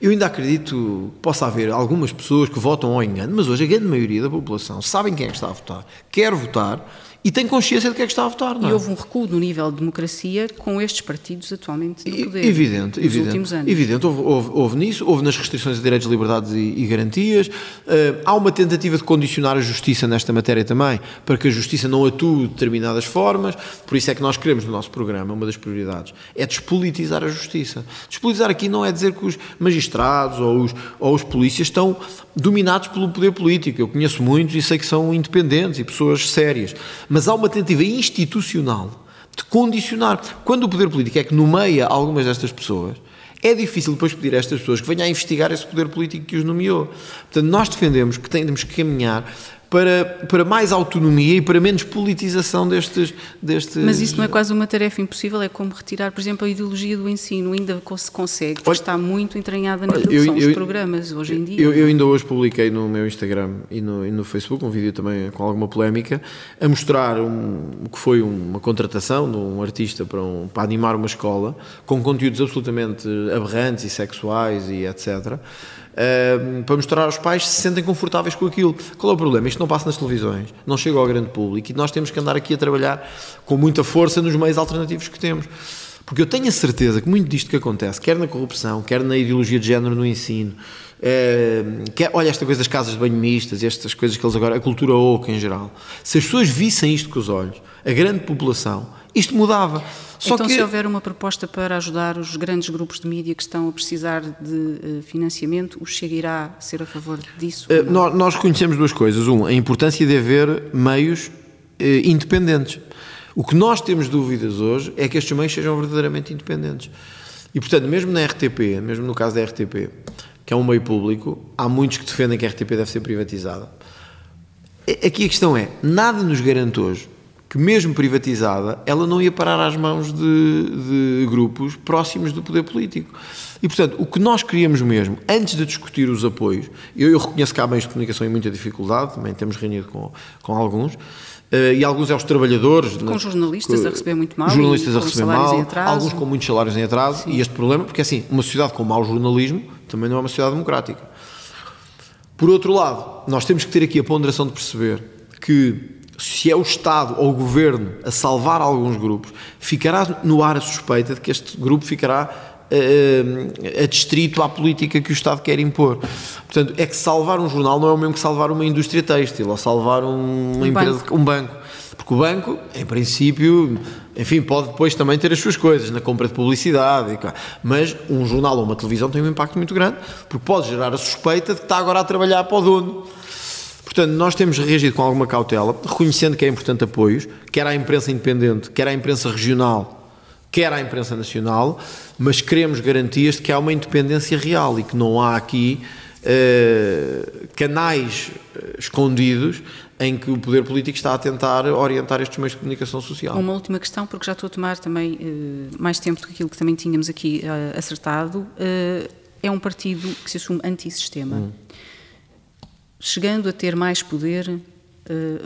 eu ainda acredito que possa haver algumas pessoas que votam ao engano, mas hoje a grande maioria da população sabem quem é que está a votar, quer votar e tem consciência de que é que está a votar. Não é? E houve um recuo no nível de democracia com estes partidos atualmente no poder. Evidente, nos evidente. últimos anos. Evidente, houve, houve, houve, nisso, houve nas restrições de direitos, liberdades e, e garantias. Uh, há uma tentativa de condicionar a justiça nesta matéria também, para que a justiça não atue de determinadas formas. Por isso é que nós queremos no nosso programa, uma das prioridades, é despolitizar a justiça. Despolitizar aqui não é dizer que os magistrados ou os, ou os polícias estão dominados pelo poder político. Eu conheço muitos e sei que são independentes e pessoas sérias mas há uma tentativa institucional de condicionar. Quando o poder político é que nomeia algumas destas pessoas, é difícil depois pedir a estas pessoas que venham a investigar esse poder político que os nomeou. Portanto, nós defendemos que temos que caminhar para, para mais autonomia e para menos politização destes, destes. Mas isso não é quase uma tarefa impossível, é como retirar, por exemplo, a ideologia do ensino, ainda se consegue, porque está muito entranhada na produção dos programas hoje em dia. Eu, eu, ainda hoje publiquei no meu Instagram e no, e no Facebook um vídeo também com alguma polémica, a mostrar um, o que foi uma contratação de um artista para, um, para animar uma escola, com conteúdos absolutamente aberrantes e sexuais e etc para mostrar aos pais se se sentem confortáveis com aquilo. Qual é o problema? Isto não passa nas televisões, não chega ao grande público e nós temos que andar aqui a trabalhar com muita força nos meios alternativos que temos. Porque eu tenho a certeza que muito disto que acontece, quer na corrupção, quer na ideologia de género no ensino, é, olha esta coisa das casas de banho mistas, estas coisas que eles agora, a cultura oca em geral, se as pessoas vissem isto com os olhos, a grande população isto mudava. Só então, que... se houver uma proposta para ajudar os grandes grupos de mídia que estão a precisar de uh, financiamento, o Chega irá ser a favor disso? Uh, nós, nós reconhecemos duas coisas. Um, a importância de haver meios uh, independentes. O que nós temos dúvidas hoje é que estes meios sejam verdadeiramente independentes. E, portanto, mesmo na RTP, mesmo no caso da RTP, que é um meio público, há muitos que defendem que a RTP deve ser privatizada. Aqui a questão é: nada nos garante hoje que, mesmo privatizada, ela não ia parar às mãos de, de, grupos próximos do poder político. E, portanto, o que nós queríamos mesmo, antes de discutir os apoios, eu, eu reconheço que há meios de comunicação em muita dificuldade, também temos reunido com, com alguns, Uh, e alguns é os trabalhadores. Com jornalistas com, a receber muito mal. Jornalistas a receber mal, alguns com muitos salários em atraso, Sim. e este problema, porque assim, uma sociedade com mau jornalismo também não é uma sociedade democrática. Por outro lado, nós temos que ter aqui a ponderação de perceber que se é o Estado ou o Governo a salvar alguns grupos, ficará no ar a suspeita de que este grupo ficará uh, adstrito à política que o Estado quer impor. Portanto, é que salvar um jornal não é o mesmo que salvar uma indústria têxtil ou salvar um, uma um empresa, banco. um banco. Porque o banco, em princípio, enfim, pode depois também ter as suas coisas na compra de publicidade, mas um jornal ou uma televisão tem um impacto muito grande, porque pode gerar a suspeita de que está agora a trabalhar para o dono. Portanto, nós temos reagido com alguma cautela, reconhecendo que é importante apoios, quer à imprensa independente, quer à imprensa regional, quer à imprensa nacional, mas queremos garantias de que há uma independência real e que não há aqui uh, canais eh, escondidos em que o poder político está a tentar orientar estes meios de comunicação social. Uma última questão, porque já estou a tomar também uh, mais tempo do que aquilo que também tínhamos aqui uh, acertado. é um partido que se assume antissistema. Hum chegando a ter mais poder, uh,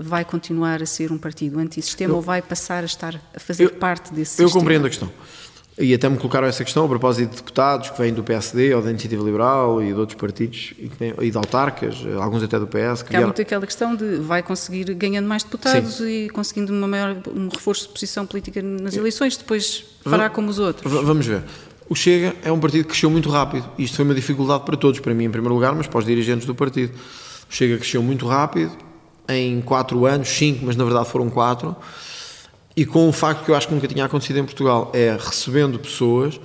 vai continuar a ser um partido antissistema eu, ou vai passar a estar a fazer eu, parte desse Eu sistema? compreendo a questão. E até me colocaram essa questão a propósito de deputados que vêm do PSD ou da Iniciativa Liberal e de outros partidos e de autarcas, alguns até do PS. Que há muito aquela questão de vai conseguir ganhando mais deputados Sim. e conseguindo uma maior, um reforço de posição política nas eleições, depois fará como os outros. Vamos ver. O Chega é um partido que cresceu muito rápido. Isto foi uma dificuldade para todos, para mim em primeiro lugar, mas para os dirigentes do partido. Chega cresceu muito rápido, em 4 anos, 5, mas na verdade foram 4, e com um facto que eu acho que nunca tinha acontecido em Portugal, é recebendo pessoas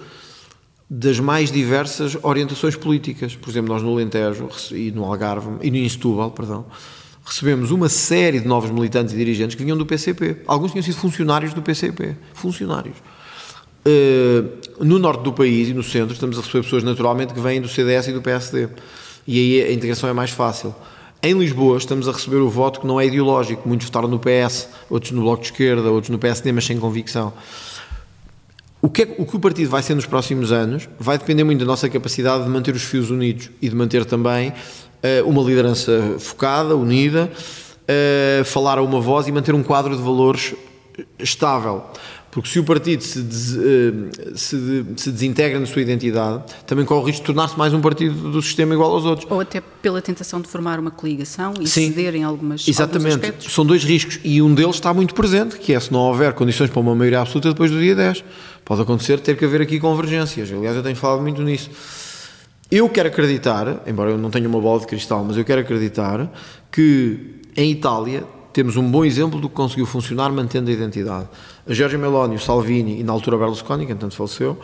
das mais diversas orientações políticas. Por exemplo, nós no Alentejo e no Algarve, e no Setúbal, perdão, recebemos uma série de novos militantes e dirigentes que vinham do PCP. Alguns tinham sido funcionários do PCP. Funcionários. Uh, no norte do país e no centro estamos a receber pessoas naturalmente que vêm do CDS e do PSD. E aí a integração é mais fácil. Em Lisboa estamos a receber o voto que não é ideológico. Muitos votaram no PS, outros no Bloco de Esquerda, outros no PSD, mas sem convicção. O que, é, o que o partido vai ser nos próximos anos vai depender muito da nossa capacidade de manter os fios unidos e de manter também uh, uma liderança focada, unida, uh, falar a uma voz e manter um quadro de valores estável. Porque se o partido se, des, eh, se, se, desintegra na sua identidade, também corre o risco de tornar-se mais um partido do sistema igual aos outros. Ou até pela tentação de formar uma coligação e Sim, ceder em algumas Exatamente. São dois riscos e um deles está muito presente, que é se não houver condições para uma maioria absoluta depois do dia 10. Pode acontecer ter que haver aqui convergências. Aliás, eu tenho falado muito nisso. Eu quero acreditar, embora eu não tenha uma bola de cristal, mas eu quero acreditar que em Itália temos um bom exemplo do que conseguiu funcionar mantendo a identidade. A Giorgia Meloni, o Salvini e na altura Berlusconi, que entanto faleceu,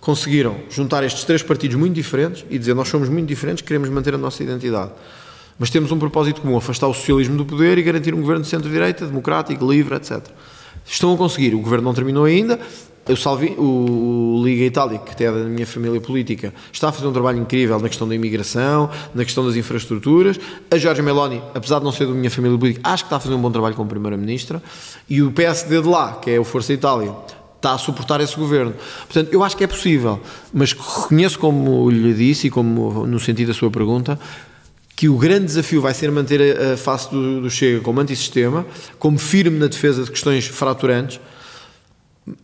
conseguiram juntar estes três partidos muito diferentes e dizer nós somos muito diferentes, queremos manter a nossa identidade. Mas temos um propósito comum, afastar o socialismo do poder e garantir um governo de centro-direita, democrático, livre, etc. Estão a conseguir, o governo não terminou ainda, o, Salvi, o, Liga Itália, que até é da minha família política, está a fazer um trabalho incrível na questão da imigração, na questão das infraestruturas. A Jorge Meloni, apesar de não ser da minha família política, acho que está a fazer um bom trabalho como Primeira-Ministra. E o PSD de lá, que é o Força Itália, está a suportar esse governo. Portanto, eu acho que é possível, mas reconheço, como lhe disse e como no sentido da sua pergunta, que o grande desafio vai ser manter a face do, do Chega como antissistema, como firme na defesa de questões fraturantes,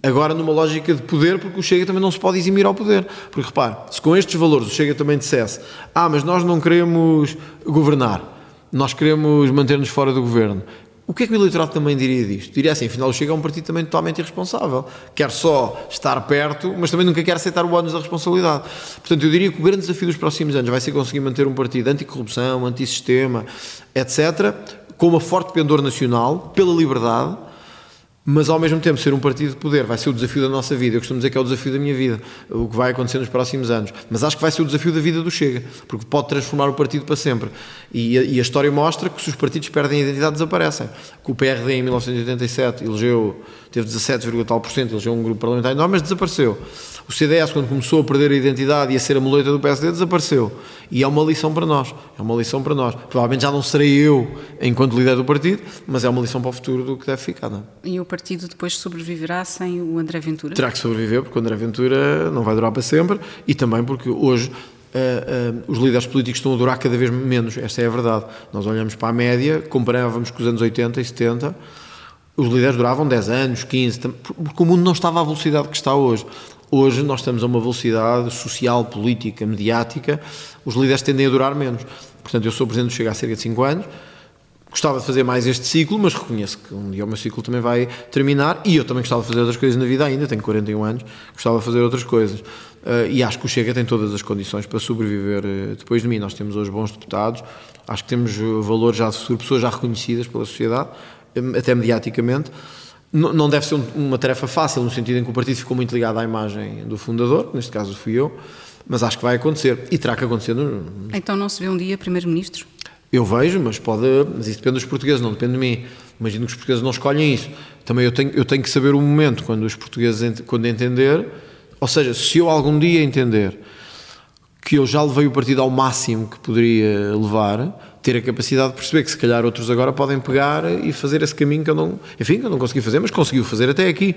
Agora numa lógica de poder, porque o Chega também não se pode eximir ao poder. Porque repare, se com estes valores o Chega também dissesse ah, mas nós não queremos governar, nós queremos manter-nos fora do governo, o que é que o eleitorado também diria disto? Diria assim, afinal o Chega é um partido também totalmente irresponsável. Quer só estar perto, mas também nunca quer aceitar o ónus da responsabilidade. Portanto, eu diria que o grande desafio dos próximos anos vai ser conseguir manter um partido anticorrupção, antissistema, etc., com uma forte pendor nacional, pela liberdade, mas ao mesmo tempo ser um partido de poder vai ser o desafio da nossa vida. Eu costumo dizer que é o desafio da minha vida, o que vai acontecer nos próximos anos. Mas acho que vai ser o desafio da vida do Chega, porque pode transformar o partido para sempre. E a, e a história mostra que se os partidos perdem a identidade, desaparecem. Que o PRD em 1987 elegeu, teve 17, tal por cento, elegeu um grupo parlamentar enorme, mas desapareceu. O CDS, quando começou a perder a identidade e a ser a muleta do PSD, desapareceu. E é uma lição para nós. É uma lição para nós. Provavelmente já não serei eu enquanto líder do partido, mas é uma lição para o futuro do que deve ficar. Não é? Partido depois sobreviverá sem o André Ventura? Terá que sobreviver, porque o André Ventura não vai durar para sempre e também porque hoje Uh, uh, os líderes políticos estão a durar cada vez menos, esta é a verdade. Nós olhamos para a média, comparávamos com os anos 80 e 70, os líderes duravam 10 anos, 15, porque o mundo não estava à velocidade que está hoje. Hoje nós estamos a uma velocidade social, política, mediática, os líderes tendem a durar menos. Portanto, eu sou presidente do Chega há cerca de 5 anos, gostava de fazer mais este ciclo, mas reconheço que um dia o meu ciclo também vai terminar e eu também gostava de fazer outras coisas na vida ainda, tenho 41 anos, gostava de fazer outras coisas. Uh, e acho que o Chega tem todas as condições para sobreviver uh, depois de mim. Nós temos hoje bons deputados, acho que temos uh, valores já futuro, pessoas já reconhecidas pela sociedade, até mediaticamente não deve ser uma tarefa fácil, no sentido em que o partido ficou muito ligado à imagem do fundador, neste caso fui eu, mas acho que vai acontecer e terá que acontecer. No... Então não se vê um dia Primeiro-Ministro? Eu vejo, mas pode, mas isso depende dos portugueses, não depende de mim. Imagino que os portugueses não escolhem isso. Também eu tenho, eu tenho que saber o momento quando os portugueses quando entender, ou seja, se eu algum dia entender que eu já levei o partido ao máximo que poderia levar, ter a capacidade de perceber que se calhar outros agora podem pegar e fazer esse caminho que eu não, enfim, que eu não consegui fazer, mas conseguiu fazer até aqui.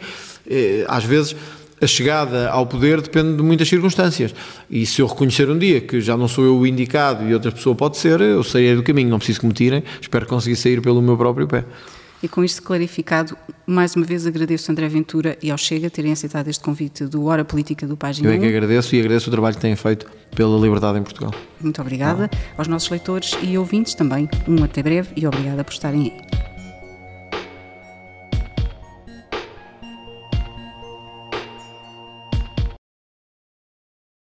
Eh, às vezes a chegada ao poder depende de muitas circunstâncias. E se eu reconhecer um dia que já não sou eu o indicado e outra pessoa pode ser, eu sairei do caminho, não preciso que me tirem, espero conseguir sair pelo meu próprio pé. E com isto clarificado, mais uma vez agradeço a André Ventura e ao Chega terem aceitado este convite do Hora Política do Página Eu é que agradeço e agradeço o trabalho que têm feito pela liberdade em Portugal. Muito obrigada. Aos nossos leitores e ouvintes também, um até breve e obrigada por estarem aí.